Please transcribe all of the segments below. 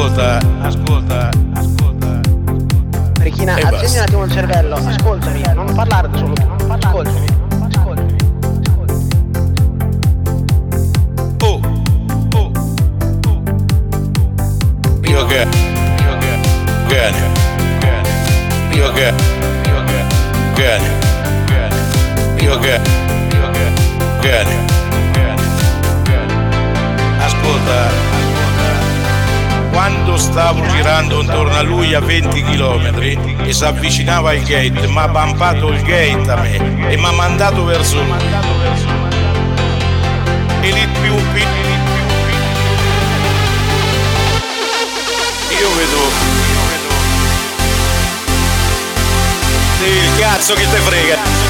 Ascolta, ascolta, ascolta. Rechina, E accendi un attimo il cervello, ascoltami, non parlare da solo tu, ascoltami, ascoltami. Oh, oh, oh. Io che, io che, bene, bene. Io che, io che, bene, bene. Io che, io che, bene, girando intorno a lui a 20 km e si avvicinava al gate, mi ha bampato il gate a me e mi ha mandato verso lui. E lì più più Io vedo. Il cazzo che te frega.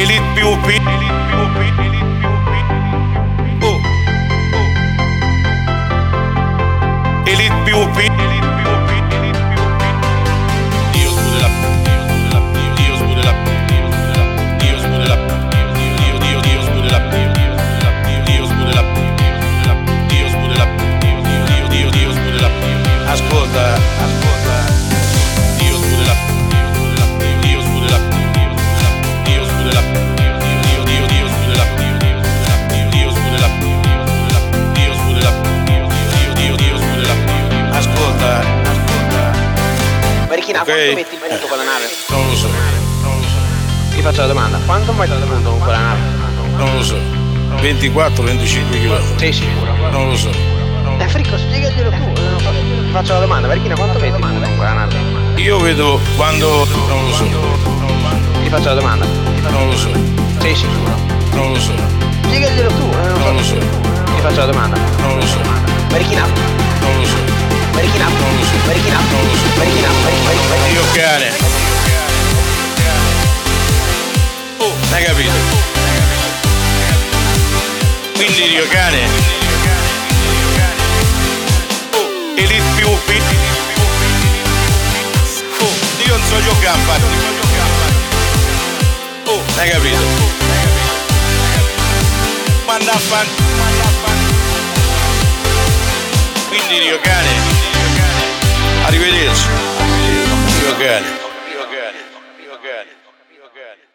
Elite più P. Oh. Elite più P. Dio Ok. quanto metti il minuto con la nave? Non lo so, non lo so, Ti faccio la domanda, quanto metti il minuto con la nave? non lo so. 24-25 km. Sei sicuro? Non lo so. Eh Fricco, spiegaglielo tu, ti faccio la domanda, Rechina, quanto metti il minuto con quella nave? Io vedo quando. Non lo so. Ti faccio la domanda, Non lo so. sei sicuro? Non lo so. Spiegaglielo tu, eh, non lo so. Ti faccio la domanda. Non lo so. Rechina, Non lo so. Rechina, Cane. Oh, hai capito? Quindi Dio cane. Oh, Elite più P. Oh, io non so giocare infatti. Oh, hai capito? Manda a fan. Quindi Dio cane. Arrivederci. organic. Be organic. Be organic. Be organic.